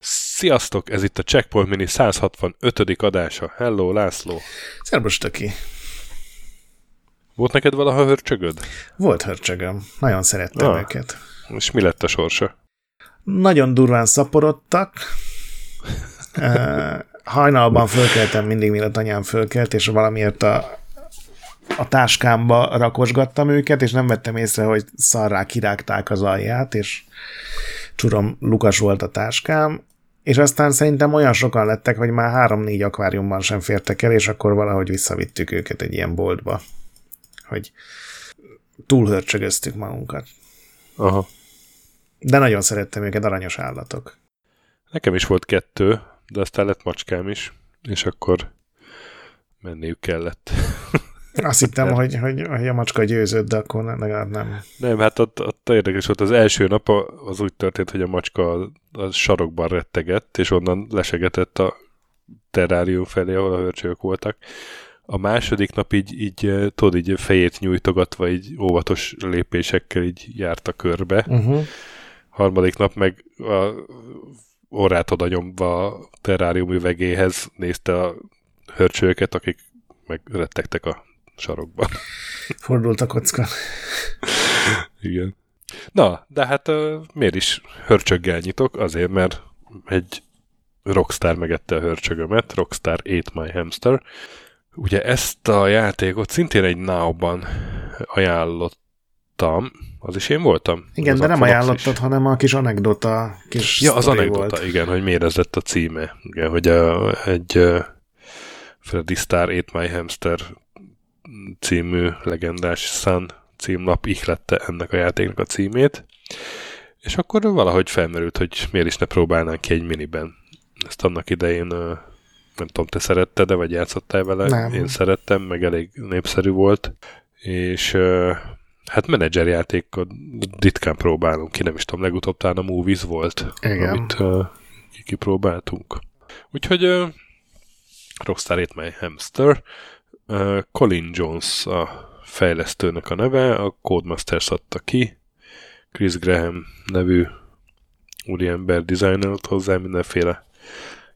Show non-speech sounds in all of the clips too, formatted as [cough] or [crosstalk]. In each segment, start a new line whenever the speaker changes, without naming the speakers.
Sziasztok, ez itt a Checkpoint Mini 165. adása. Hello, László.
Szerbus, Töki.
Volt neked valaha hörcsögöd?
Volt hörcsögöm. Nagyon szerettem ah, őket.
És mi lett a sorsa?
Nagyon durván szaporodtak. [laughs] hajnalban fölkeltem mindig, mielőtt anyám fölkelt, és valamiért a, a táskámba rakosgattam őket, és nem vettem észre, hogy szarrá kirágták az alját, és csurom lukas volt a táskám, és aztán szerintem olyan sokan lettek, hogy már három-négy akváriumban sem fértek el, és akkor valahogy visszavittük őket egy ilyen boltba, hogy túlhörcsögöztük magunkat.
Aha.
De nagyon szerettem őket, aranyos állatok.
Nekem is volt kettő, de aztán lett macskám is, és akkor menniük kellett.
Azt hittem, hogy, hogy, hogy a macska győzött, de akkor legalább nem.
Nem, hát ott, ott érdekes volt. Az első nap az úgy történt, hogy a macska a, a sarokban rettegett, és onnan lesegetett a terrárium felé, ahol a hörcsők voltak. A második nap így, így tudod, így fejét nyújtogatva, így óvatos lépésekkel így járt a körbe. Uh-huh. Harmadik nap meg a orrát oda nyomva a terrárium üvegéhez nézte a hörcsőket, akik meg rettegtek a sarokban. [laughs]
Fordult a kocka.
Igen. Na, de hát uh, miért is hörcsöggel nyitok? Azért, mert egy Rockstar megette a hörcsögömet, Rockstar Ate My Hamster. Ugye ezt a játékot szintén egy Now-ban ajánlottam, az is én voltam?
Igen, de nem ajánlottad, is. hanem a kis anekdota. Kis
ja, az anekdota, volt. igen, hogy miért ez lett a címe. Igen, hogy a, egy uh, Freddy Star Ate My Hamster című legendás Sun címlap ihlette ennek a játéknak a címét, és akkor valahogy felmerült, hogy miért is ne próbálnánk ki egy miniben. Ezt annak idején nem tudom, te szeretted de vagy játszottál vele?
Nem.
Én szerettem, meg elég népszerű volt, és hát menedzserjátékot ritkán próbálunk ki, nem is tudom, legutóbb talán a Movies volt,
Igen.
amit uh, kipróbáltunk. Úgyhogy uh, Rockstar Ate My Hamster, Colin Jones a fejlesztőnek a neve, a Codemasters adta ki, Chris Graham nevű úriember dizájnolt hozzá mindenféle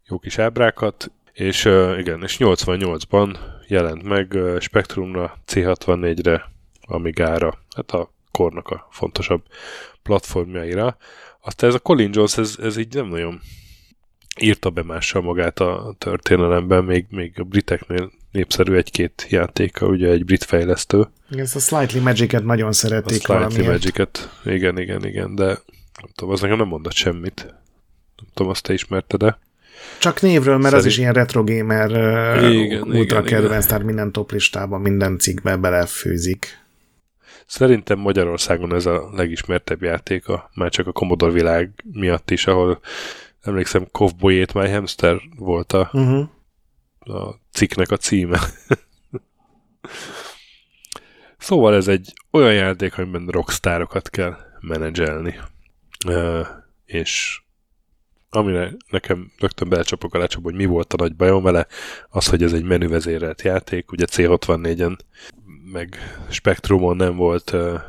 jó kis ábrákat, és uh, igen, és 88-ban jelent meg uh, Spectrumra, C64-re, Amigára, hát a kornak a fontosabb platformjaira. Aztán ez a Colin Jones, ez, ez így nem nagyon írta be mással magát a történelemben, még, még a briteknél népszerű egy-két játéka, ugye egy brit fejlesztő.
Igen, ezt a Slightly Magic-et nagyon szerették
A Slightly Magic-et, igen, igen, igen, de nem tudom, az nekem nem mondott semmit. Nem tudom, azt te ismerted de
Csak névről, mert Szerint... az is ilyen retro gamer igen, ultra igen, kedvenc, igen. tehát minden top listában, minden cikkbe belefőzik.
Szerintem Magyarországon ez a legismertebb játéka, már csak a Commodore világ miatt is, ahol emlékszem, Cowboy Ate My Hamster volt a, uh-huh. a cikknek a címe. [laughs] szóval ez egy olyan játék, amiben rockstárokat kell menedzselni. Uh, és amire nekem rögtön belecsapok a lecsap, hogy mi volt a nagy bajom vele, az, hogy ez egy menüvezérelt játék, ugye C64-en, meg Spectrumon nem volt uh,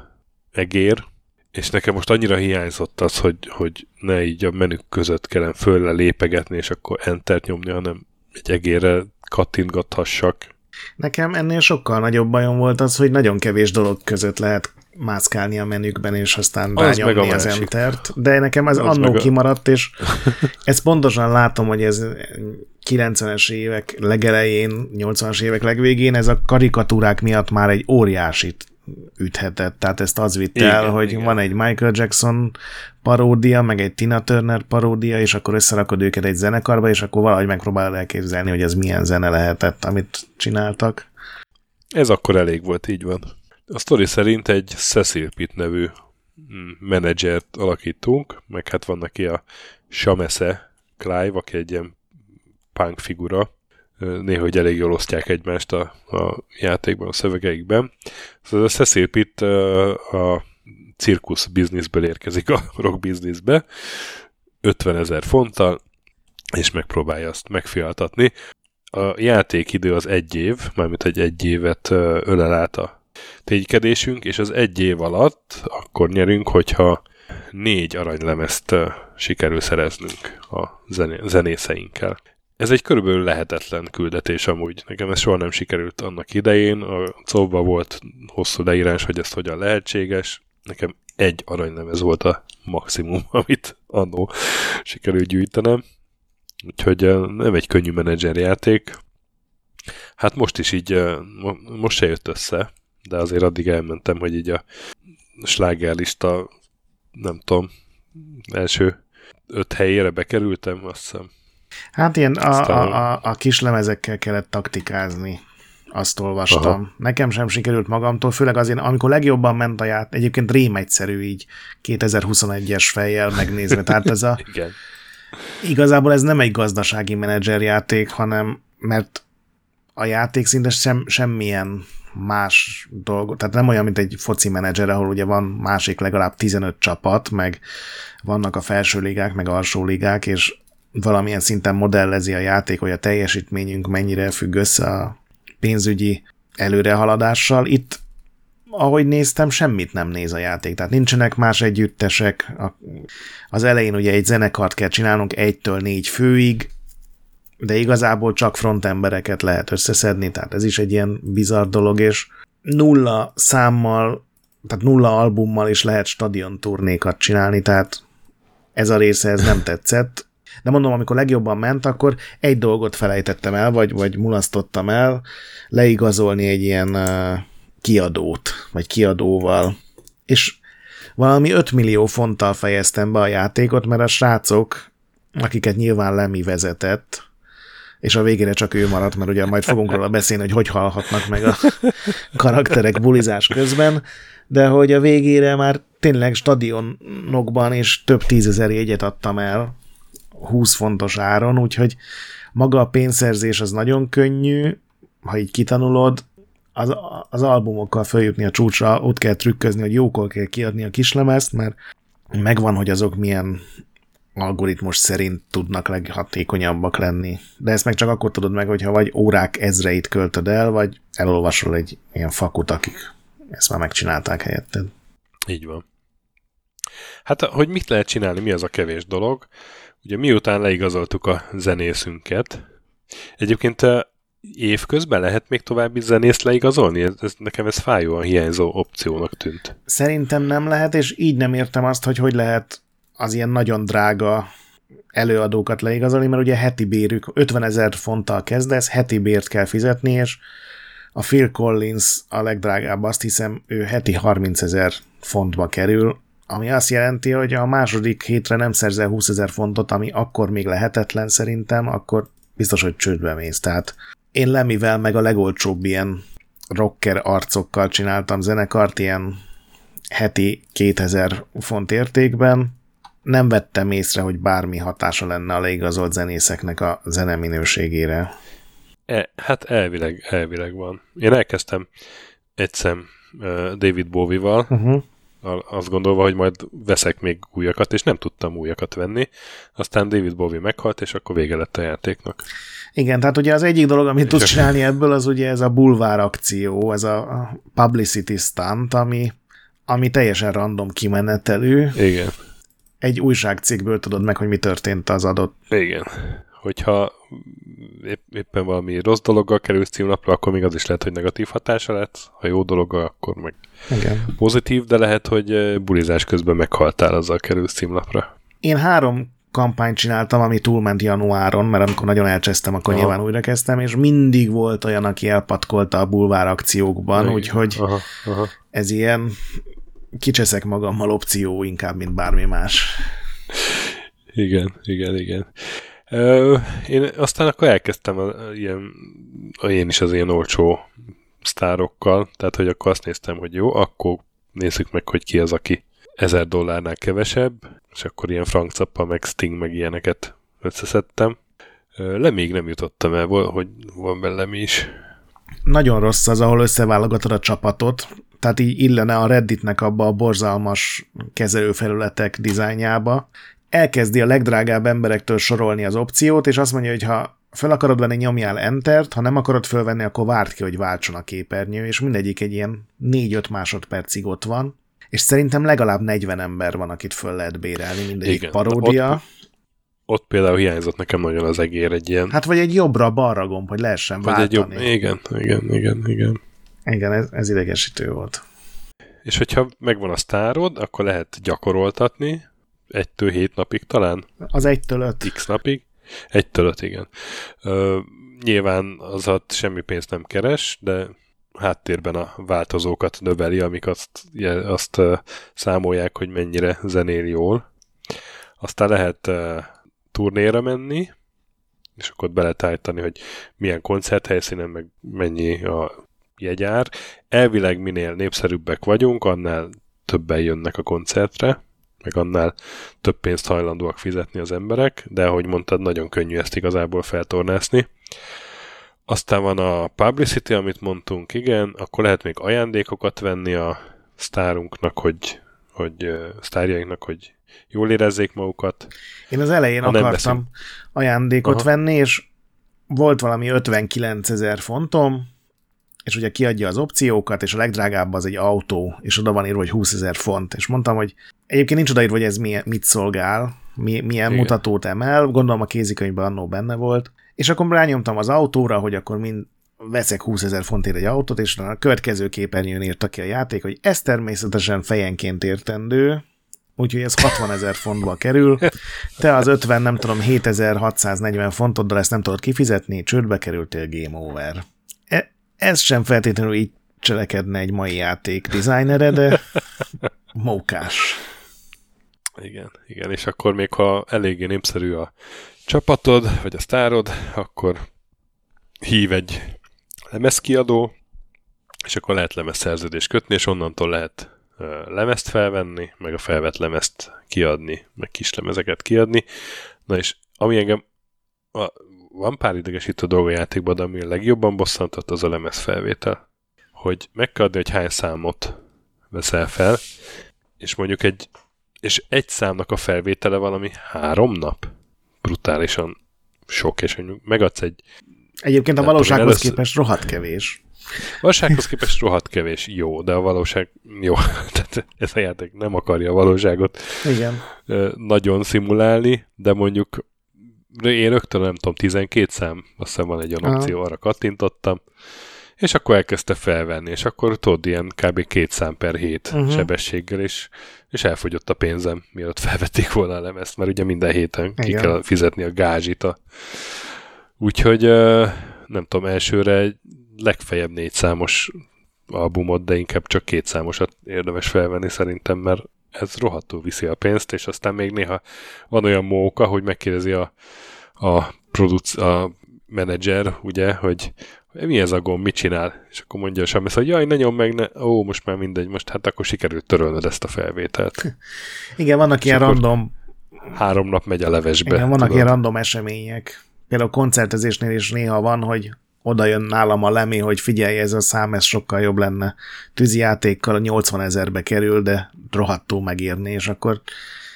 egér, és nekem most annyira hiányzott az, hogy, hogy ne így a menük között kellene fölle lépegetni, és akkor enter nyomni, hanem egy egérre kattintgathassak.
Nekem ennél sokkal nagyobb bajom volt az, hogy nagyon kevés dolog között lehet mászkálni a menükben, és aztán az rányomni az entert. De nekem ez az annó a... kimaradt, és [laughs] ezt pontosan látom, hogy ez 90-es évek legelején, 80-as évek legvégén ez a karikatúrák miatt már egy óriásit üthetett. Tehát ezt az vitt igen, el, hogy igen. van egy Michael Jackson paródia, meg egy Tina Turner paródia, és akkor összerakod őket egy zenekarba, és akkor valahogy megpróbálod elképzelni, hogy ez milyen zene lehetett, amit csináltak.
Ez akkor elég volt, így van. A sztori szerint egy Cecil Pitt nevű mm, menedzsert alakítunk, meg hát van neki a Shamese Clive, aki egy ilyen punk figura, néha hogy elég jól osztják egymást a, a játékban, a szövegeikben. Szóval a Cecil Pitt a cirkusz bizniszből érkezik a [laughs] rock bizniszbe, 50 ezer fonttal, és megpróbálja azt megfialtatni. a játékidő az egy év, mármint egy egy évet ölel át a ténykedésünk, és az egy év alatt akkor nyerünk, hogyha négy aranylemezt sikerül szereznünk a zené- zenészeinkkel. Ez egy körülbelül lehetetlen küldetés amúgy. Nekem ez soha nem sikerült annak idején. A szóba volt hosszú leírás, hogy ez hogyan lehetséges. Nekem egy aranylemez volt a maximum, [laughs] amit annó sikerült gyűjtenem. Úgyhogy nem egy könnyű menedzserjáték. Hát most is így, most se jött össze, de azért addig elmentem, hogy így a slágerlista, nem tudom, első öt helyére bekerültem, azt hiszem.
Hát ilyen a, a, a, a kis lemezekkel kellett taktikázni, azt olvastam. Aha. Nekem sem sikerült magamtól, főleg azért, amikor legjobban ment a ját, egyébként rém egyszerű így 2021-es fejjel megnézni. Tehát ez a... [laughs] Igen. Igazából ez nem egy gazdasági menedzserjáték, hanem mert a játék szinte sem, semmilyen más dolgot, tehát nem olyan, mint egy foci menedzser, ahol ugye van másik legalább 15 csapat, meg vannak a felső ligák, meg alsó ligák, és valamilyen szinten modellezi a játék, hogy a teljesítményünk mennyire függ össze a pénzügyi előrehaladással. Itt, ahogy néztem, semmit nem néz a játék. Tehát nincsenek más együttesek. Az elején ugye egy zenekart kell csinálnunk egytől négy főig, de igazából csak frontembereket lehet összeszedni, tehát ez is egy ilyen bizarr dolog, és nulla számmal, tehát nulla albummal is lehet stadion turnékat csinálni, tehát ez a része ez nem [laughs] tetszett. De mondom, amikor legjobban ment, akkor egy dolgot felejtettem el, vagy, vagy mulasztottam el, leigazolni egy ilyen uh, kiadót, vagy kiadóval. És valami 5 millió fonttal fejeztem be a játékot, mert a srácok, akiket nyilván Lemi vezetett, és a végére csak ő maradt, mert ugye majd fogunk róla beszélni, hogy hogy halhatnak meg a [laughs] karakterek bulizás közben, de hogy a végére már tényleg stadionokban és több tízezer jegyet adtam el 20 fontos áron, úgyhogy maga a pénzszerzés az nagyon könnyű, ha így kitanulod, az, az albumokkal följutni a csúcsra, ott kell trükközni, hogy jókor kell kiadni a kislemezt, mert megvan, hogy azok milyen algoritmus szerint tudnak leghatékonyabbak lenni. De ezt meg csak akkor tudod meg, hogyha vagy órák ezreit költöd el, vagy elolvasol egy ilyen fakut, akik ezt már megcsinálták helyetted.
Így van. Hát, hogy mit lehet csinálni, mi az a kevés dolog? Ugye miután leigazoltuk a zenészünket, egyébként évközben lehet még további zenészt leigazolni? Ez, ez, nekem ez fájóan hiányzó opciónak tűnt.
Szerintem nem lehet, és így nem értem azt, hogy hogy lehet az ilyen nagyon drága előadókat leigazolni, mert ugye heti bérük 50 ezer fonttal kezdesz, heti bért kell fizetni, és a Phil Collins a legdrágább, azt hiszem, ő heti 30 ezer fontba kerül, ami azt jelenti, hogy a második hétre nem szerzel 20 ezer fontot, ami akkor még lehetetlen szerintem, akkor biztos, hogy csődbe mész. Tehát én Lemivel meg a legolcsóbb ilyen rocker arcokkal csináltam zenekart, ilyen heti 2000 font értékben, nem vettem észre, hogy bármi hatása lenne a leigazolt zenészeknek a zene minőségére.
E, hát elvileg, elvileg van. Én elkezdtem egyszer David Bowie-val, uh-huh. azt gondolva, hogy majd veszek még újakat, és nem tudtam újakat venni. Aztán David Bowie meghalt, és akkor vége lett a játéknak.
Igen, tehát ugye az egyik dolog, amit tudsz csinálni ebből, az ugye ez a bulvár akció, ez a publicity stunt, ami, ami teljesen random kimenetelő.
Igen
egy újságcikkből tudod meg, hogy mi történt az adott.
Igen. Hogyha épp, éppen valami rossz dologgal kerül címlapra, akkor még az is lehet, hogy negatív hatása lett. Ha jó dologgal, akkor meg Igen. pozitív, de lehet, hogy eh, bulizás közben meghaltál, azzal kerül címlapra.
Én három kampányt csináltam, ami túlment januáron, mert amikor nagyon elcsesztem, akkor aha. nyilván újra kezdtem, és mindig volt olyan, aki elpatkolta a bulvár akciókban, úgyhogy aha, aha. ez ilyen kicseszek magammal opció inkább, mint bármi más.
Igen, igen, igen. Ö, én aztán akkor elkezdtem a, a, ilyen, a, én is az ilyen olcsó sztárokkal, tehát hogy akkor azt néztem, hogy jó, akkor nézzük meg, hogy ki az, aki ezer dollárnál kevesebb, és akkor ilyen Frank Zappa, meg Sting, meg ilyeneket összeszedtem. Le még nem jutottam el, hogy van benne mi is.
Nagyon rossz az, ahol összeválogatod a csapatot, tehát így illene a Redditnek abba a borzalmas kezelőfelületek dizájnjába. Elkezdi a legdrágább emberektől sorolni az opciót, és azt mondja, hogy ha fel akarod venni, nyomjál Entert, ha nem akarod fölvenni, akkor várt ki, hogy váltson a képernyő, és mindegyik egy ilyen 4-5 másodpercig ott van, és szerintem legalább 40 ember van, akit föl lehet bérelni, mindegyik Igen, paródia.
Ott, ott például hiányzott nekem nagyon az egér egy ilyen...
Hát vagy egy jobbra-balra gomb, hogy lehessen vagy váltani.
Egy jobb... Igen, igen, igen, igen.
Igen, ez, ez idegesítő volt.
És hogyha megvan a sztárod, akkor lehet gyakoroltatni, egytől hét napig talán?
Az egytől öt.
X napig. Egytől öt, igen. Ö, nyilván az ott semmi pénzt nem keres, de háttérben a változókat növeli, amik azt, azt számolják, hogy mennyire zenél jól. Aztán lehet turnéra menni, és akkor beletájtani, hogy milyen koncerthelyszínen, meg mennyi a jegyár. Elvileg minél népszerűbbek vagyunk, annál többen jönnek a koncertre, meg annál több pénzt hajlandóak fizetni az emberek, de ahogy mondtad, nagyon könnyű ezt igazából feltornászni. Aztán van a publicity, amit mondtunk, igen, akkor lehet még ajándékokat venni a sztárunknak, hogy, hogy sztárjainknak, hogy jól érezzék magukat.
Én az elején akartam ajándékot Aha. venni, és volt valami 59 ezer fontom, és ugye kiadja az opciókat, és a legdrágább az egy autó, és oda van írva, hogy 20 ezer font, és mondtam, hogy egyébként nincs odaírva, hogy ez milyen, mit szolgál, mi, milyen Igen. mutatót emel, gondolom a kézikönyvben annó benne volt, és akkor rányomtam az autóra, hogy akkor mind veszek 20 ezer fontért egy autót, és a következő képernyőn írta ki a játék, hogy ez természetesen fejenként értendő, úgyhogy ez 60 ezer fontba kerül. Te az 50, nem tudom, 7640 fontoddal ezt nem tudod kifizetni, csődbe kerültél, game over ez sem feltétlenül így cselekedne egy mai játék designere, de [laughs] mókás.
Igen, igen, és akkor még ha eléggé népszerű a csapatod, vagy a sztárod, akkor hív egy lemezkiadó, és akkor lehet lemezszerződést kötni, és onnantól lehet lemezt felvenni, meg a felvett lemezt kiadni, meg kis lemezeket kiadni. Na és ami engem a, van pár idegesítő dolog a játékban, de ami a legjobban bosszantott, az a lemez felvétel. Hogy meg kell adni, hogy hány számot veszel fel, és mondjuk egy, és egy számnak a felvétele valami három nap. Brutálisan sok, és hogy megadsz egy...
Egyébként a valósághoz először... képest rohadt kevés.
Valósághoz képest rohadt kevés, jó, de a valóság jó. [laughs] Tehát ez a játék nem akarja a valóságot
Igen.
nagyon szimulálni, de mondjuk én rögtön nem tudom, 12 szám, azt hiszem van egy olyan opció, arra kattintottam, és akkor elkezdte felvenni, és akkor tudod, ilyen kb. két szám per hét uh-huh. sebességgel, és, és elfogyott a pénzem, mielőtt felvették volna a lemezt, mert ugye minden héten Igen. ki kell fizetni a gázsit. A... Úgyhogy nem tudom, elsőre egy legfeljebb négy számos albumot, de inkább csak két számosat érdemes felvenni szerintem, mert ez rohadtul viszi a pénzt, és aztán még néha van olyan móka, hogy megkérdezi a, a, produc, a menedzser, ugye, hogy mi ez a gomb, mit csinál? És akkor mondja a Samis, hogy jaj, ne nyom meg, ne. ó, most már mindegy, most hát akkor sikerült törölnöd ezt a felvételt. [laughs]
Igen, vannak ilyen random...
Három nap megy a levesbe.
Igen, vannak tudod? ilyen random események. Például a koncertezésnél is néha van, hogy oda jön nálam a lemé, hogy figyelj, ez a szám, ez sokkal jobb lenne. Tűzijátékkal a 80 ezerbe kerül, de rohadtó megírni, és akkor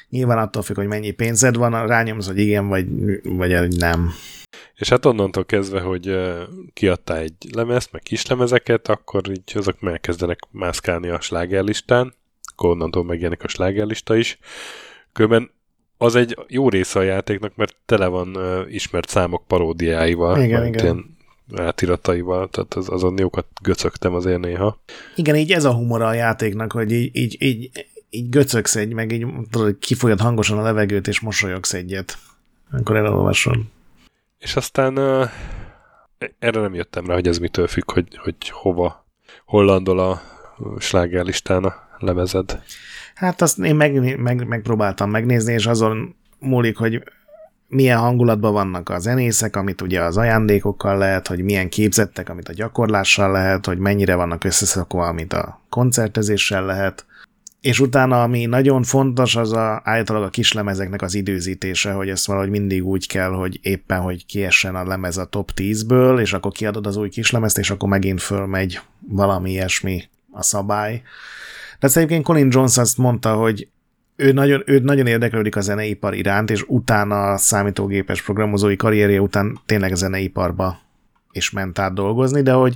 nyilván attól függ, hogy mennyi pénzed van, rányomsz, hogy igen, vagy, vagy nem.
És hát onnantól kezdve, hogy kiadtál egy lemezt, meg kis lemezeket, akkor így azok elkezdenek mászkálni a slágerlistán, akkor onnantól megjelenik a slágerlista is. Különben az egy jó része a játéknak, mert tele van uh, ismert számok paródiáival.
Igen, igen. Ilyen
átirataival, tehát az, azon jókat göcögtem azért néha.
Igen, így ez a humora a játéknak, hogy így, így, így, így göcögsz egy, meg így tudod, kifolyod hangosan a levegőt, és mosolyogsz egyet, amikor elolvasod.
És aztán uh, erre nem jöttem rá, hogy ez mitől függ, hogy, hogy hova, hol landol a slágerlistán a lemezed.
Hát azt én meg, meg, megpróbáltam megnézni, és azon múlik, hogy milyen hangulatban vannak a zenészek, amit ugye az ajándékokkal lehet, hogy milyen képzettek, amit a gyakorlással lehet, hogy mennyire vannak összeszakva, amit a koncertezéssel lehet. És utána, ami nagyon fontos, az a, általában a kislemezeknek az időzítése, hogy ezt valahogy mindig úgy kell, hogy éppen, hogy kiessen a lemez a top 10-ből, és akkor kiadod az új kislemezt, és akkor megint fölmegy valami ilyesmi a szabály. De egyébként Colin Jones azt mondta, hogy ő nagyon, ő nagyon érdeklődik a zeneipar iránt, és utána a számítógépes programozói karrierje után tényleg zeneiparba is ment át dolgozni, de hogy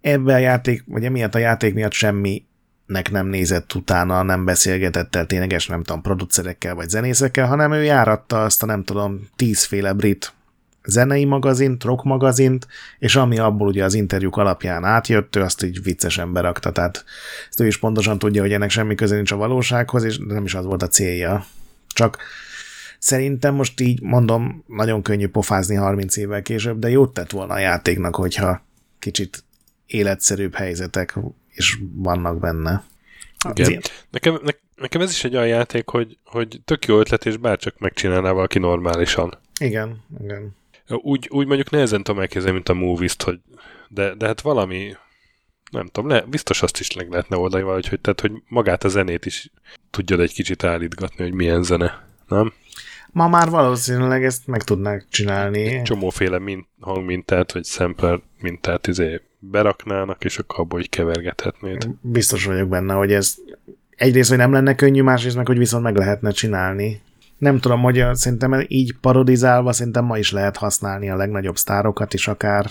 ebben a játék, vagy emiatt a játék miatt semmi nek nem nézett utána, nem beszélgetett el tényleges, nem tudom, producerekkel vagy zenészekkel, hanem ő járatta azt a nem tudom, tízféle brit zenei magazint, rock magazint, és ami abból ugye az interjúk alapján átjött, ő azt így viccesen berakta, tehát ezt ő is pontosan tudja, hogy ennek semmi köze nincs a valósághoz, és nem is az volt a célja. Csak szerintem most így mondom, nagyon könnyű pofázni 30 évvel később, de jót tett volna a játéknak, hogyha kicsit életszerűbb helyzetek is vannak benne.
Igen. Nekem, ne, nekem ez is egy olyan játék, hogy, hogy tök jó ötlet, és bárcsak megcsinálná valaki normálisan.
Igen, igen.
Úgy, úgy mondjuk nehezen tudom elképzelni, mint a movies hogy de, de hát valami, nem tudom, le, biztos azt is meg lehetne oldani valahogy, hogy, tehát, hogy magát a zenét is tudjad egy kicsit állítgatni, hogy milyen zene, nem?
Ma már valószínűleg ezt meg tudnák csinálni.
Egy csomóféle mint, hangmintát, vagy sampler mintát izé beraknának, és akkor abból így kevergethetnéd.
Biztos vagyok benne, hogy ez egyrészt, hogy nem lenne könnyű, másrészt meg, hogy viszont meg lehetne csinálni. Nem tudom, hogy szerintem így parodizálva szerintem ma is lehet használni a legnagyobb sztárokat is akár.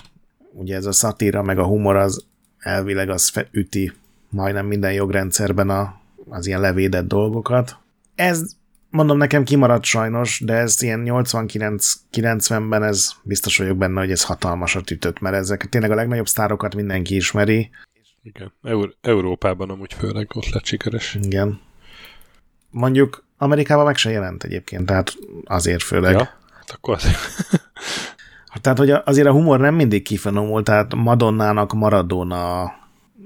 Ugye ez a szatíra meg a humor az elvileg az üti majdnem minden jogrendszerben a, az ilyen levédett dolgokat. Ez mondom, nekem kimaradt sajnos, de ez ilyen 89-90-ben ez biztos vagyok benne, hogy ez hatalmasat ütött, mert ezek tényleg a legnagyobb sztárokat mindenki ismeri.
Igen, Eur- Európában amúgy főleg ott lett sikeres.
Igen. Mondjuk Amerikában meg se jelent egyébként, tehát azért főleg. Ja,
hát akkor azért. [laughs]
tehát, hogy azért a humor nem mindig kifinomult, tehát Madonnának Maradona,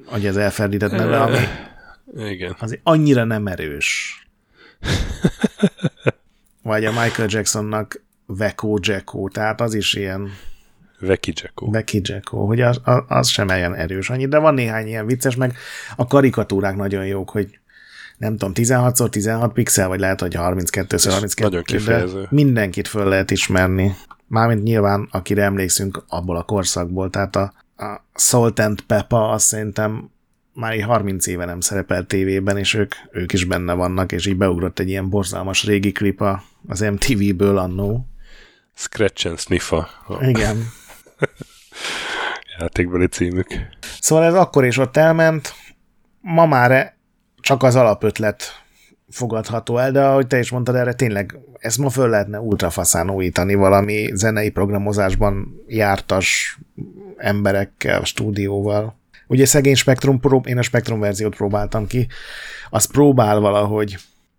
hogy ez elferdített neve, ami [laughs]
igen.
azért annyira nem erős. Vagy a Michael Jacksonnak Veko Jacko, tehát az is ilyen
Veki Jacko.
Veki Jacko, hogy az, az sem olyan erős annyi, de van néhány ilyen vicces, meg a karikatúrák nagyon jók, hogy nem tudom, 16x16 pixel, vagy lehet, hogy 32x32,
nagyon kifejező.
mindenkit föl lehet ismerni. Mármint nyilván, akire emlékszünk abból a korszakból, tehát a, a Salt and Peppa azt szerintem már 30 éve nem szerepel tévében, és ők, ők is benne vannak, és így beugrott egy ilyen borzalmas régi klip az MTV-ből annó.
Scratch and Sniffa.
Igen. [laughs]
Játékbeli címük.
Szóval ez akkor is ott elment, ma már csak az alapötlet fogadható el, de ahogy te is mondtad, erre tényleg ezt ma föl lehetne ultrafaszán újítani valami zenei programozásban jártas emberekkel, stúdióval. Ugye szegény Spectrum, prób- én a Spectrum verziót próbáltam ki, az próbál valahogy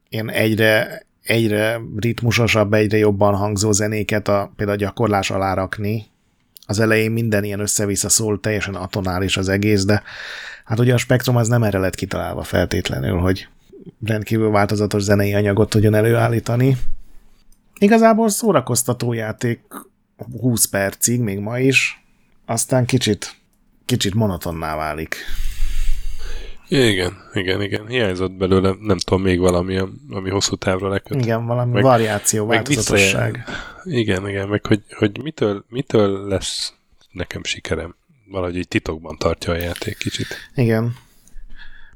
én egyre, egyre ritmusosabb, egyre jobban hangzó zenéket a, például a gyakorlás alá rakni. Az elején minden ilyen össze-vissza szól, teljesen atonális az egész, de hát ugye a Spectrum az nem erre lett kitalálva feltétlenül, hogy rendkívül változatos zenei anyagot tudjon előállítani. Igazából szórakoztató játék 20 percig, még ma is, aztán kicsit kicsit monotonná válik.
Igen, igen, igen. Hiányzott belőle, nem tudom, még valami, ami hosszú távra leköt.
Igen, valami meg, variáció, meg változatosság.
Igen, igen, meg hogy, hogy mitől, mitől lesz nekem sikerem. Valahogy így titokban tartja a játék kicsit.
Igen.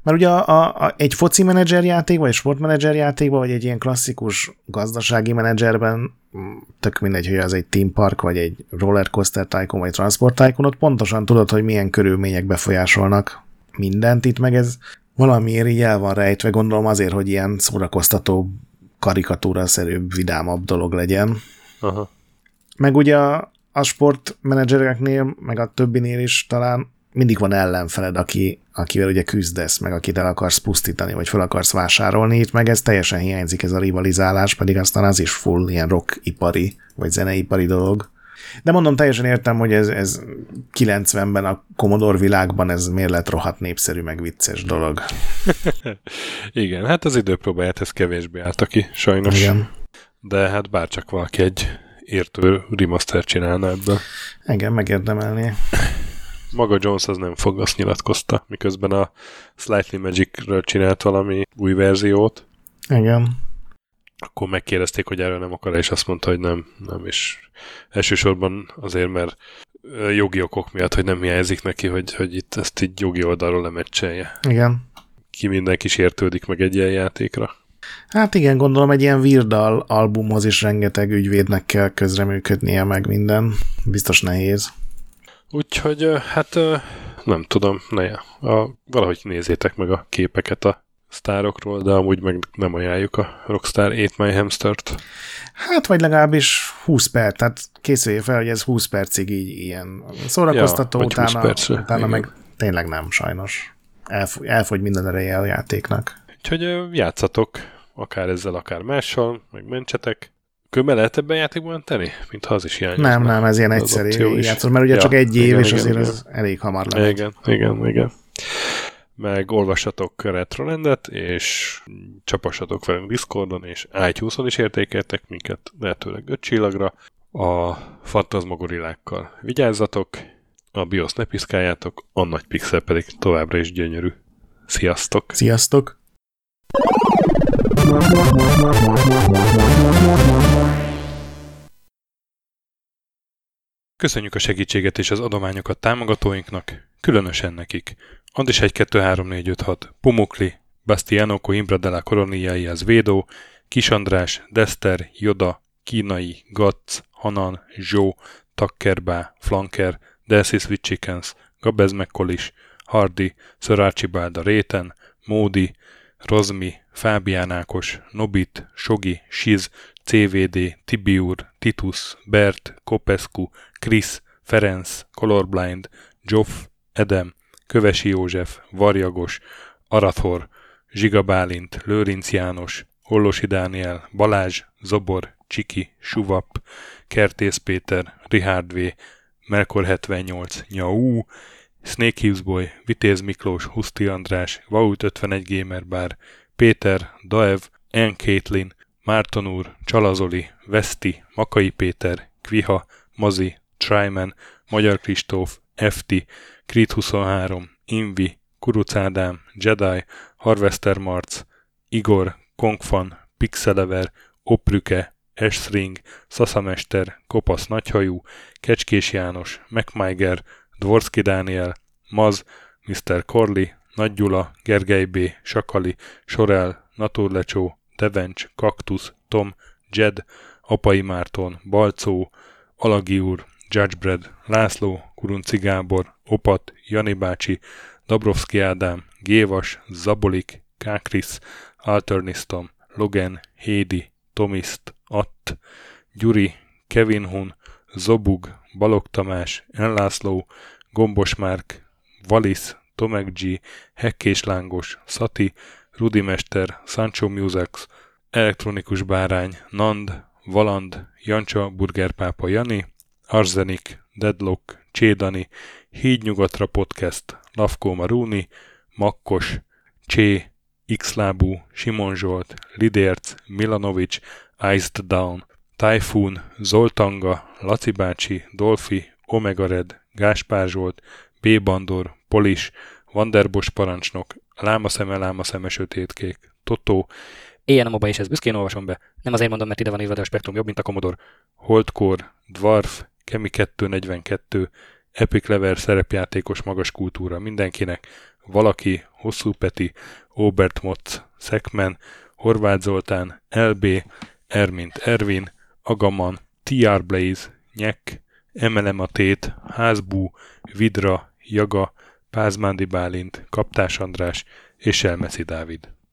Mert ugye a, a, a, egy foci menedzser játékban, egy sportmenedzser játékban, vagy egy ilyen klasszikus gazdasági menedzserben, tök mindegy, hogy az egy team park, vagy egy rollercoaster tycoon, vagy transport tycoon, ott pontosan tudod, hogy milyen körülmények befolyásolnak mindent. Itt meg ez valamiért így el van rejtve, gondolom azért, hogy ilyen szórakoztató, karikatúra-szerűbb, vidámabb dolog legyen.
Aha.
Meg ugye a, a sportmenedzsereknél, meg a többinél is talán mindig van ellenfeled, aki, akivel ugye küzdesz, meg akit el akarsz pusztítani, vagy fel akarsz vásárolni, itt meg ez teljesen hiányzik, ez a rivalizálás, pedig aztán az is full ilyen rockipari, vagy zeneipari dolog. De mondom, teljesen értem, hogy ez, ez 90-ben a Commodore világban ez miért lett rohadt népszerű, meg vicces dolog. [laughs]
Igen, hát az időpróbáját ez kevésbé állta ki, sajnos. Igen. De hát bárcsak valaki egy értő remaster csinálna ebből.
Igen, megérdemelni [laughs]
maga Jones az nem fog, azt nyilatkozta, miközben a Slightly Magic-ről csinált valami új verziót.
Igen.
Akkor megkérdezték, hogy erről nem akar, és azt mondta, hogy nem, nem, és elsősorban azért, mert jogi okok miatt, hogy nem hiányzik neki, hogy, hogy itt ezt így jogi oldalról lemecselje.
Igen.
Ki mindenki sértődik meg egy ilyen játékra.
Hát igen, gondolom egy ilyen Virdal albumhoz is rengeteg ügyvédnek kell közreműködnie meg minden. Biztos nehéz.
Úgyhogy hát nem tudom, ne, a, valahogy nézzétek meg a képeket a sztárokról, de amúgy meg nem ajánljuk a Rockstar 8 My Hamstert.
Hát, vagy legalábbis 20 perc, tehát készülj fel, hogy ez 20 percig így ilyen szórakoztató, ja, utána, percre, utána meg tényleg nem, sajnos. Elfogy, elfogy minden ereje a játéknak.
Úgyhogy játszatok, akár ezzel, akár mással, meg mentsetek. Kömmel lehet ebben játékban tenni? Mintha az is hiányozna.
Nem, nem, ez ilyen egyszerű játszol, mert ugye ja, csak egy év, igen, és igen, azért igen. ez elég hamar lehet.
Igen, igen, igen. Meg olvassatok Retrolandet, és csapassatok velünk Discordon, és iTunes-on is értékeltek minket, lehetőleg 5 csillagra. A fantazmagorillákkal vigyázzatok, a BIOS ne piszkáljátok, a nagy pixel pedig továbbra is gyönyörű. Sziasztok!
Sziasztok!
Köszönjük a segítséget és az adományokat támogatóinknak, különösen nekik. Andis 1 2 3 4 5 6, Pumukli, Bastiano Coimbra de la Coroniai Védó, Kis András, Dester, Joda, Kínai, Gatz, Hanan, Zsó, Takkerbá, Flanker, Delcy Sweet Chickens, Gabez Mekkolis, Hardy, Szörácsi Bálda Réten, Módi, Rozmi, Fábián Ákos, Nobit, Sogi, Siz, CVD, Tibiur, Titus, Bert, Kopescu, Krisz, Ferenc, Colorblind, Joff, Edem, Kövesi József, Varjagos, Arathor, Zsiga Bálint, Lőrinc János, Hollosi Dániel, Balázs, Zobor, Csiki, Suvap, Kertész Péter, Richard V, Melkor 78, Nyau, Snake Boy, Vitéz Miklós, Huszti András, Vaut 51 Gamer Bar, Péter, Daev, N. Caitlin, Márton úr, Csalazoli, Veszti, Makai Péter, Kviha, Mazi, Tryman, Magyar Kristóf, FT, Krit 23, Invi, Kuruc Ádám, Jedi, Harvester Marc, Igor, Kongfan, Pixelever, Oprüke, Esring, Szaszamester, Kopasz Nagyhajú, Kecskés János, MacMiger, Dvorski Dániel, Maz, Mr. Corley, Nagy Gyula, Gergely B., Sakali, Sorel, Naturlecsó, Devencs, Kaktusz, Tom, Jed, Apai Márton, Balcó, Alagi úr, Judgebred, László, Kurunci Gábor, Opat, Jani bácsi, Dabrowski Ádám, Gévas, Zabolik, Kákris, Alternisztom, Logan, Hédi, Tomiszt, Att, Gyuri, Kevin Hun, Zobug, Balog Tamás, Enlászló, Gombos Márk, Valisz, Tomek G, Hekkés Lángos, Szati, Rudimester, Sancho Musex, Elektronikus Bárány, Nand, Valand, Jancsa, Burgerpápa Jani, Arzenik, Deadlock, Csédani, Hídnyugatra Podcast, Lavkó Maruni, Makkos, Csé, Xlábú, Simon Zsolt, Lidérc, Milanovic, Iced Down, Typhoon, Zoltanga, Laci bácsi, Dolfi, Omega Red, Gáspár Zsolt, B. Bandor, Polis, Vanderbos parancsnok, Lámaszeme, Lámaszeme, Sötétkék, Totó,
Éjjel a moba és ez büszkén olvasom be. Nem azért mondom, mert ide van írva, de a spektrum jobb, mint a Commodore.
Holdcore, Dwarf, Kemi 242, Epic Lever szerepjátékos magas kultúra mindenkinek, valaki, Hosszú Peti, Obert Motz, Szekmen, Horváth Zoltán, LB, Ermint Ervin, Agaman, TR Blaze, Nyek, Emelem a Tét, Házbú, Vidra, Jaga, Pázmándi Bálint, Kaptás András és Elmeszi Dávid.